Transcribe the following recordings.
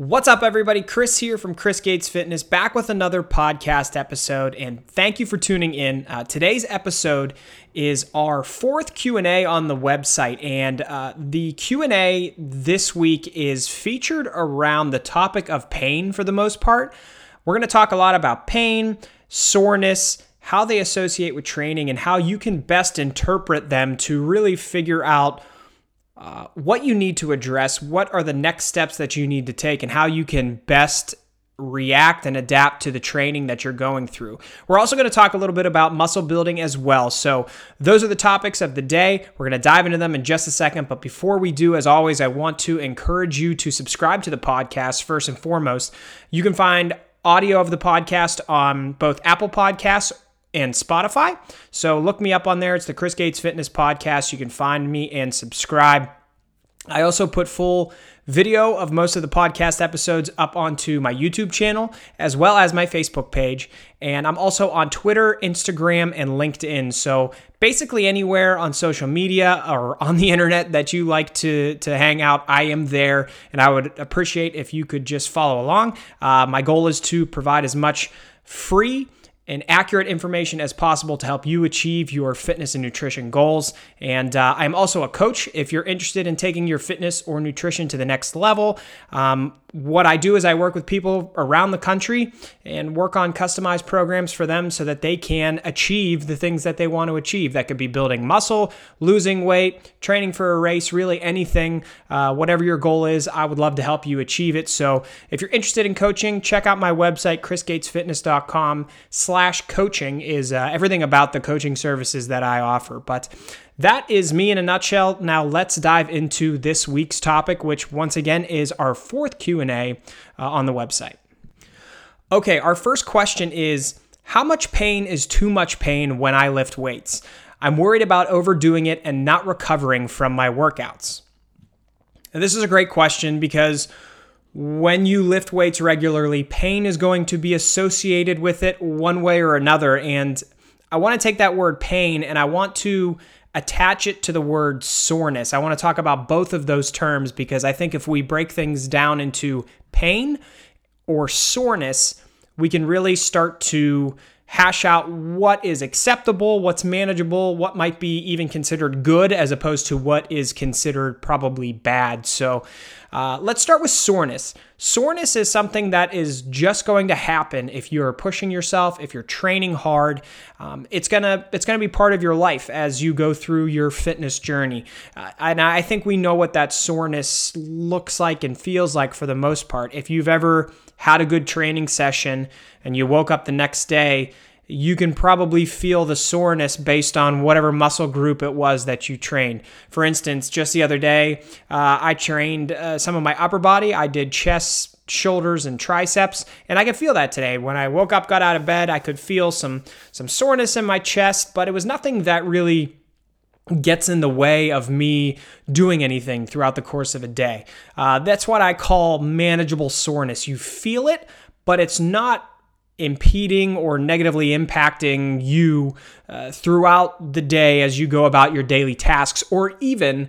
What's up, everybody? Chris here from Chris Gates Fitness, back with another podcast episode, and thank you for tuning in. Uh, today's episode is our fourth Q and A on the website, and uh, the Q and A this week is featured around the topic of pain for the most part. We're going to talk a lot about pain, soreness, how they associate with training, and how you can best interpret them to really figure out uh, what you need to address, what are the next steps that you need to take, and how you can best react and adapt to the training that you're going through. We're also going to talk a little bit about muscle building as well. So, those are the topics of the day. We're going to dive into them in just a second. But before we do, as always, I want to encourage you to subscribe to the podcast first and foremost. You can find audio of the podcast on both Apple Podcasts and Spotify. So look me up on there. It's the Chris Gates Fitness Podcast. You can find me and subscribe. I also put full video of most of the podcast episodes up onto my YouTube channel as well as my Facebook page. And I'm also on Twitter, Instagram, and LinkedIn. So basically anywhere on social media or on the internet that you like to, to hang out, I am there. And I would appreciate if you could just follow along. Uh, my goal is to provide as much free and accurate information as possible to help you achieve your fitness and nutrition goals. And uh, I'm also a coach. If you're interested in taking your fitness or nutrition to the next level, um, what I do is I work with people around the country and work on customized programs for them so that they can achieve the things that they want to achieve. That could be building muscle, losing weight, training for a race, really anything, uh, whatever your goal is. I would love to help you achieve it. So if you're interested in coaching, check out my website, chrisgatesfitness.com slash coaching is uh, everything about the coaching services that I offer. But that is me in a nutshell. Now let's dive into this week's topic, which once again is our fourth Q&A uh, on the website. Okay, our first question is how much pain is too much pain when I lift weights? I'm worried about overdoing it and not recovering from my workouts. Now, this is a great question because when you lift weights regularly, pain is going to be associated with it one way or another. And I want to take that word pain and I want to attach it to the word soreness. I want to talk about both of those terms because I think if we break things down into pain or soreness, we can really start to hash out what is acceptable, what's manageable, what might be even considered good, as opposed to what is considered probably bad. So uh, let's start with soreness. Soreness is something that is just going to happen if you're pushing yourself, if you're training hard. Um, it's gonna it's gonna be part of your life as you go through your fitness journey. Uh, and I think we know what that soreness looks like and feels like for the most part. If you've ever had a good training session and you woke up the next day, you can probably feel the soreness based on whatever muscle group it was that you trained. For instance, just the other day, uh, I trained uh, some of my upper body. I did chest, shoulders, and triceps, and I could feel that today. When I woke up, got out of bed, I could feel some some soreness in my chest, but it was nothing that really gets in the way of me doing anything throughout the course of a day. Uh, that's what I call manageable soreness. You feel it, but it's not impeding or negatively impacting you uh, throughout the day as you go about your daily tasks, or even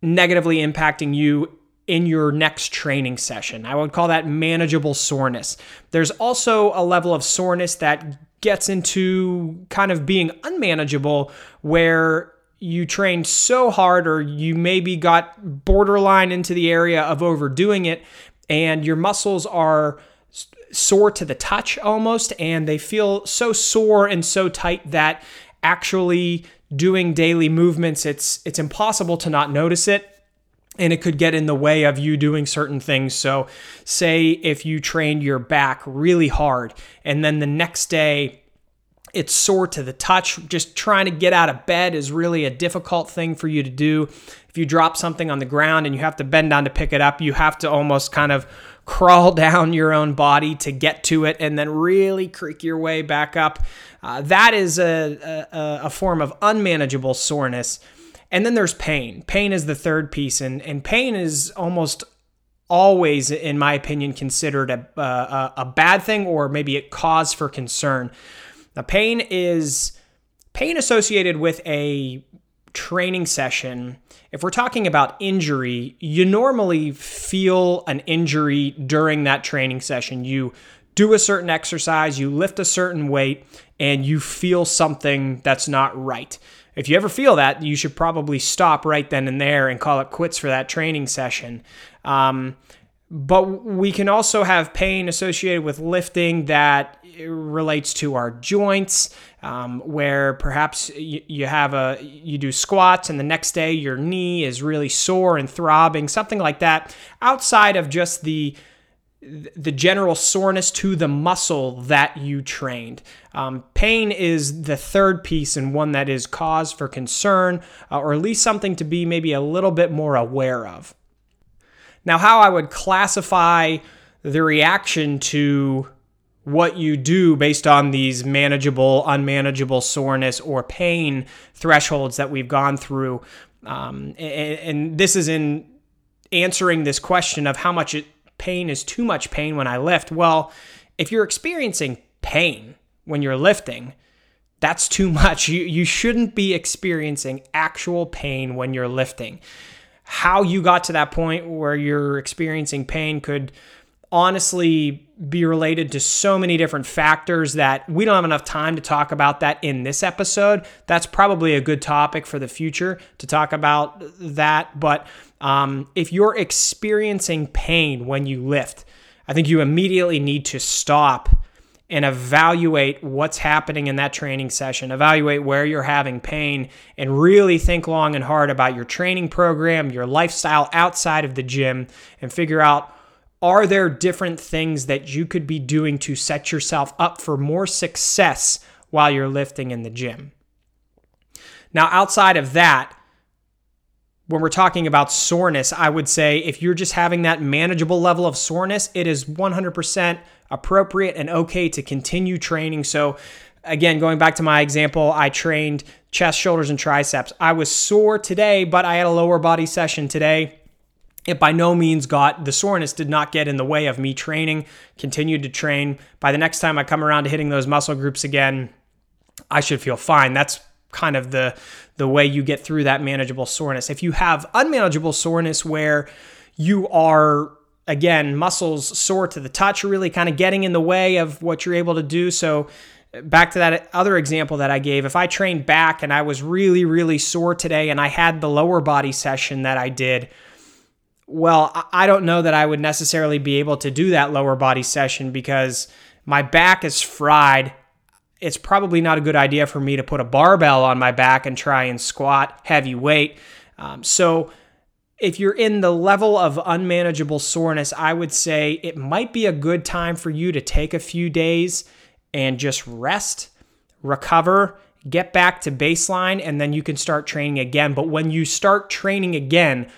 negatively impacting you in your next training session. I would call that manageable soreness. There's also a level of soreness that gets into kind of being unmanageable where you trained so hard or you maybe got borderline into the area of overdoing it and your muscles are sore to the touch almost and they feel so sore and so tight that actually doing daily movements it's it's impossible to not notice it and it could get in the way of you doing certain things. So, say if you trained your back really hard and then the next day it's sore to the touch. Just trying to get out of bed is really a difficult thing for you to do. If you drop something on the ground and you have to bend down to pick it up, you have to almost kind of crawl down your own body to get to it and then really creak your way back up. Uh, that is a, a, a form of unmanageable soreness. And then there's pain. Pain is the third piece, and, and pain is almost always, in my opinion, considered a, a, a bad thing or maybe a cause for concern. Now, pain is pain associated with a training session, if we're talking about injury, you normally feel an injury during that training session. You do a certain exercise, you lift a certain weight, and you feel something that's not right. If you ever feel that, you should probably stop right then and there and call it quits for that training session. Um, but we can also have pain associated with lifting that relates to our joints, um, where perhaps you, you have a you do squats and the next day your knee is really sore and throbbing, something like that. Outside of just the the general soreness to the muscle that you trained. Um, pain is the third piece and one that is cause for concern, uh, or at least something to be maybe a little bit more aware of. Now, how I would classify the reaction to what you do based on these manageable, unmanageable soreness or pain thresholds that we've gone through. Um, and, and this is in answering this question of how much pain is too much pain when I lift. Well, if you're experiencing pain when you're lifting, that's too much. You, you shouldn't be experiencing actual pain when you're lifting. How you got to that point where you're experiencing pain could honestly be related to so many different factors that we don't have enough time to talk about that in this episode. That's probably a good topic for the future to talk about that. But um, if you're experiencing pain when you lift, I think you immediately need to stop and evaluate what's happening in that training session, evaluate where you're having pain, and really think long and hard about your training program, your lifestyle outside of the gym, and figure out are there different things that you could be doing to set yourself up for more success while you're lifting in the gym? Now, outside of that, when we're talking about soreness, I would say if you're just having that manageable level of soreness, it is 100% appropriate and okay to continue training. So, again, going back to my example, I trained chest, shoulders, and triceps. I was sore today, but I had a lower body session today. It by no means got the soreness did not get in the way of me training, continued to train. By the next time I come around to hitting those muscle groups again, I should feel fine. That's kind of the the way you get through that manageable soreness. If you have unmanageable soreness where you are again muscles sore to the touch, really kind of getting in the way of what you're able to do. So back to that other example that I gave, if I trained back and I was really really sore today and I had the lower body session that I did, well, I don't know that I would necessarily be able to do that lower body session because my back is fried it's probably not a good idea for me to put a barbell on my back and try and squat heavy weight. Um, so, if you're in the level of unmanageable soreness, I would say it might be a good time for you to take a few days and just rest, recover, get back to baseline, and then you can start training again. But when you start training again,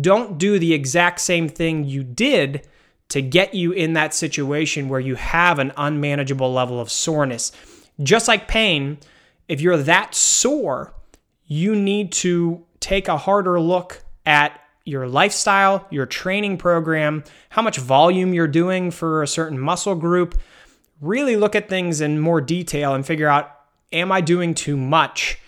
don't do the exact same thing you did to get you in that situation where you have an unmanageable level of soreness. Just like pain, if you're that sore, you need to take a harder look at your lifestyle, your training program, how much volume you're doing for a certain muscle group. Really look at things in more detail and figure out am I doing too much?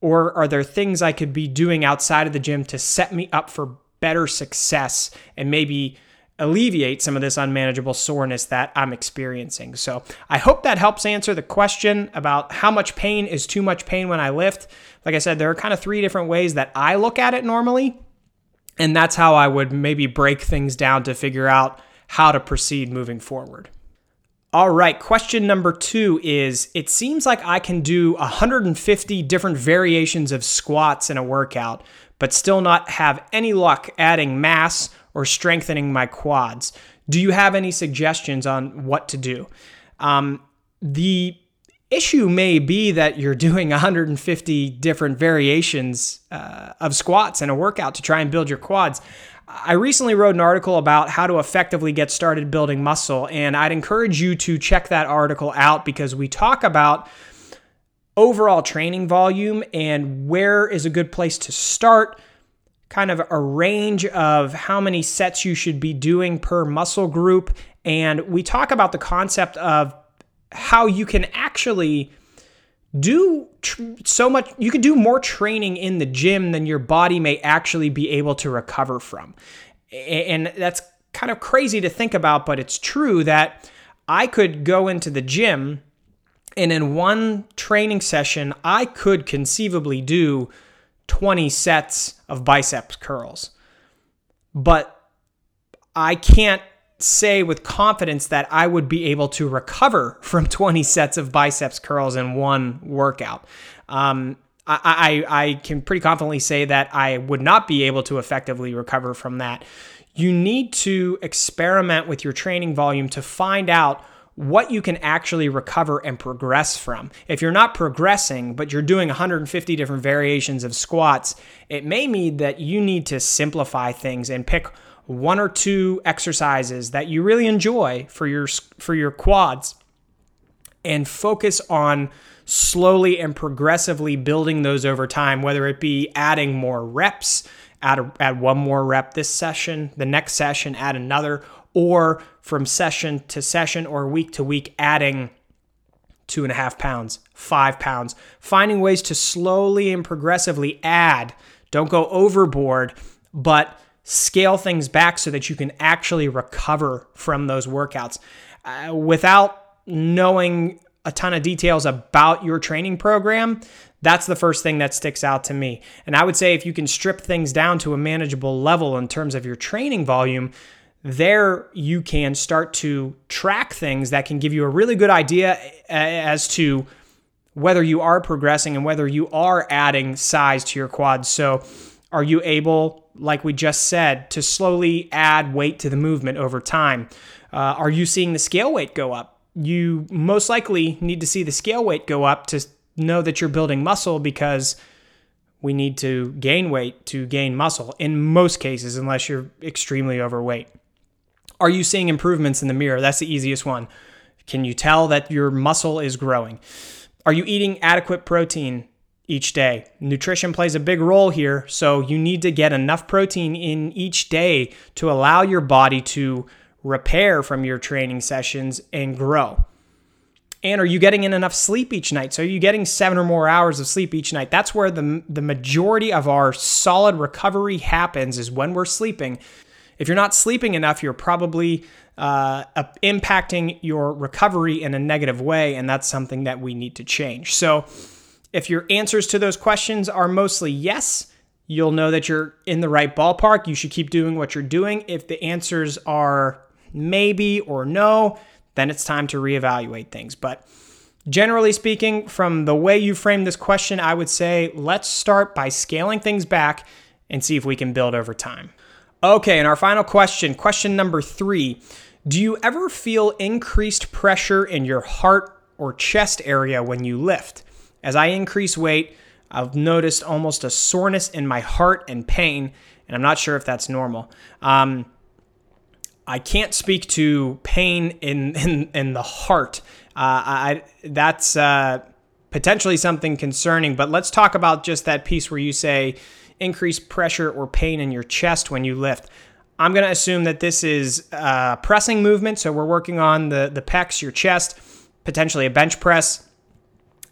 Or are there things I could be doing outside of the gym to set me up for better success and maybe alleviate some of this unmanageable soreness that I'm experiencing. So I hope that helps answer the question about how much pain is too much pain when I lift. Like I said, there are kind of three different ways that I look at it normally. And that's how I would maybe break things down to figure out how to proceed moving forward. All right, question number two is It seems like I can do 150 different variations of squats in a workout, but still not have any luck adding mass or strengthening my quads. Do you have any suggestions on what to do? Um, the issue may be that you're doing 150 different variations uh, of squats in a workout to try and build your quads. I recently wrote an article about how to effectively get started building muscle, and I'd encourage you to check that article out because we talk about overall training volume and where is a good place to start kind of a range of how many sets you should be doing per muscle group. And we talk about the concept of how you can actually do tr- so much you could do more training in the gym than your body may actually be able to recover from. And that's kind of crazy to think about but it's true that i could go into the gym and in one training session i could conceivably do 20 sets of biceps curls. But i can't say with confidence that I would be able to recover from 20 sets of biceps curls in one workout. Um, I, I, I can pretty confidently say that I would not be able to effectively recover from that. You need to experiment with your training volume to find out what you can actually recover and progress from. If you're not progressing, but you're doing 150 different variations of squats, it may mean that you need to simplify things and pick one or two exercises that you really enjoy for your for your quads and focus on slowly and progressively building those over time whether it be adding more reps add, a, add one more rep this session the next session add another or from session to session or week to week adding two and a half pounds five pounds finding ways to slowly and progressively add. Don't go overboard but scale things back so that you can actually recover from those workouts. Uh, without knowing a ton of details about your training program, that's the first thing that sticks out to me. And I would say if you can strip things down to a manageable level in terms of your training volume, there you can start to track things that can give you a really good idea as to whether you are progressing and whether you are adding size to your quads. So, are you able like we just said, to slowly add weight to the movement over time? Uh, are you seeing the scale weight go up? You most likely need to see the scale weight go up to know that you're building muscle because we need to gain weight to gain muscle in most cases, unless you're extremely overweight. Are you seeing improvements in the mirror? That's the easiest one. Can you tell that your muscle is growing? Are you eating adequate protein? Each day. Nutrition plays a big role here, so you need to get enough protein in each day to allow your body to repair from your training sessions and grow. And are you getting in enough sleep each night? So are you getting 7 or more hours of sleep each night? That's where the the majority of our solid recovery happens is when we're sleeping. If you're not sleeping enough, you're probably uh, impacting your recovery in a negative way, and that's something that we need to change. So, if your answers to those questions are mostly yes, you'll know that you're in the right ballpark. You should keep doing what you're doing. If the answers are maybe or no, then it's time to reevaluate things. But generally speaking, from the way you frame this question, I would say let's start by scaling things back and see if we can build over time. Okay, and our final question, question number three Do you ever feel increased pressure in your heart or chest area when you lift? As I increase weight, I've noticed almost a soreness in my heart and pain, and I'm not sure if that's normal. Um, I can't speak to pain in in, in the heart. Uh, I that's uh, potentially something concerning. But let's talk about just that piece where you say increased pressure or pain in your chest when you lift. I'm going to assume that this is a pressing movement. So we're working on the the pecs, your chest, potentially a bench press.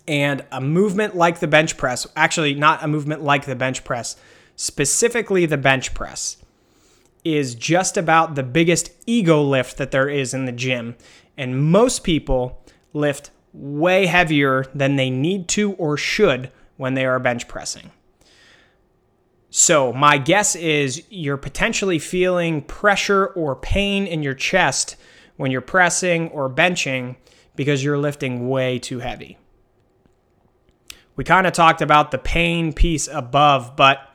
And a movement like the bench press, actually, not a movement like the bench press, specifically the bench press, is just about the biggest ego lift that there is in the gym. And most people lift way heavier than they need to or should when they are bench pressing. So, my guess is you're potentially feeling pressure or pain in your chest when you're pressing or benching because you're lifting way too heavy. We kind of talked about the pain piece above, but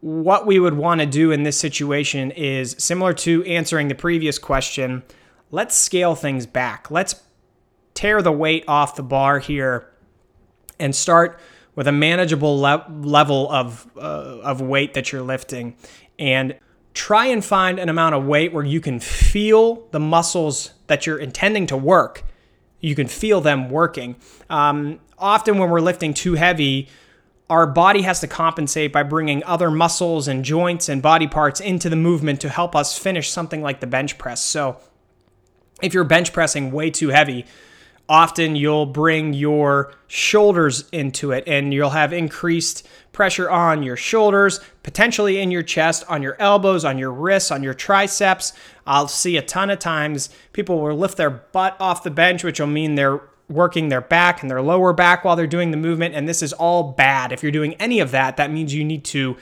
what we would want to do in this situation is similar to answering the previous question. Let's scale things back. Let's tear the weight off the bar here and start with a manageable le- level of, uh, of weight that you're lifting. And try and find an amount of weight where you can feel the muscles that you're intending to work. You can feel them working. Um, often when we're lifting too heavy, our body has to compensate by bringing other muscles and joints and body parts into the movement to help us finish something like the bench press. So, if you're bench pressing way too heavy, often you'll bring your shoulders into it and you'll have increased pressure on your shoulders, potentially in your chest, on your elbows, on your wrists, on your triceps. I'll see a ton of times people will lift their butt off the bench, which will mean they're working their back and their lower back while they're doing the movement. And this is all bad. If you're doing any of that, that means you need to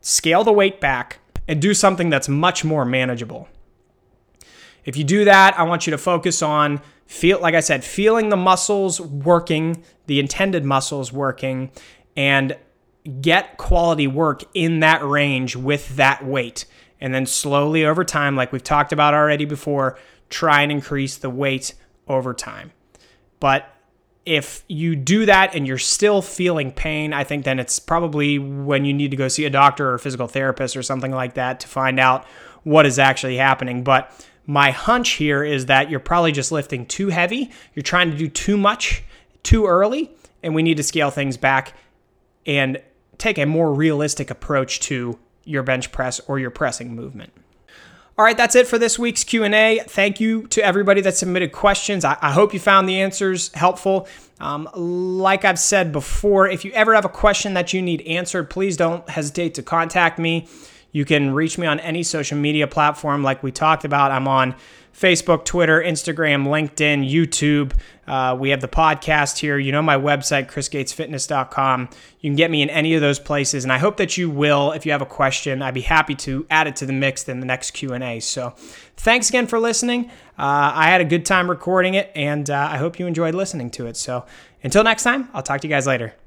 scale the weight back and do something that's much more manageable. If you do that, I want you to focus on feel like I said, feeling the muscles working, the intended muscles working and get quality work in that range with that weight. And then slowly over time, like we've talked about already before, try and increase the weight over time. But if you do that and you're still feeling pain, I think then it's probably when you need to go see a doctor or a physical therapist or something like that to find out what is actually happening. But my hunch here is that you're probably just lifting too heavy. You're trying to do too much too early, and we need to scale things back and take a more realistic approach to your bench press or your pressing movement. All right, that's it for this week's Q&A. Thank you to everybody that submitted questions. I, I hope you found the answers helpful. Um, like I've said before, if you ever have a question that you need answered, please don't hesitate to contact me. You can reach me on any social media platform like we talked about. I'm on Facebook, Twitter, Instagram, LinkedIn, YouTube. Uh, we have the podcast here. You know my website, chrisgatesfitness.com. You can get me in any of those places, and I hope that you will. If you have a question, I'd be happy to add it to the mix in the next Q and A. So, thanks again for listening. Uh, I had a good time recording it, and uh, I hope you enjoyed listening to it. So, until next time, I'll talk to you guys later.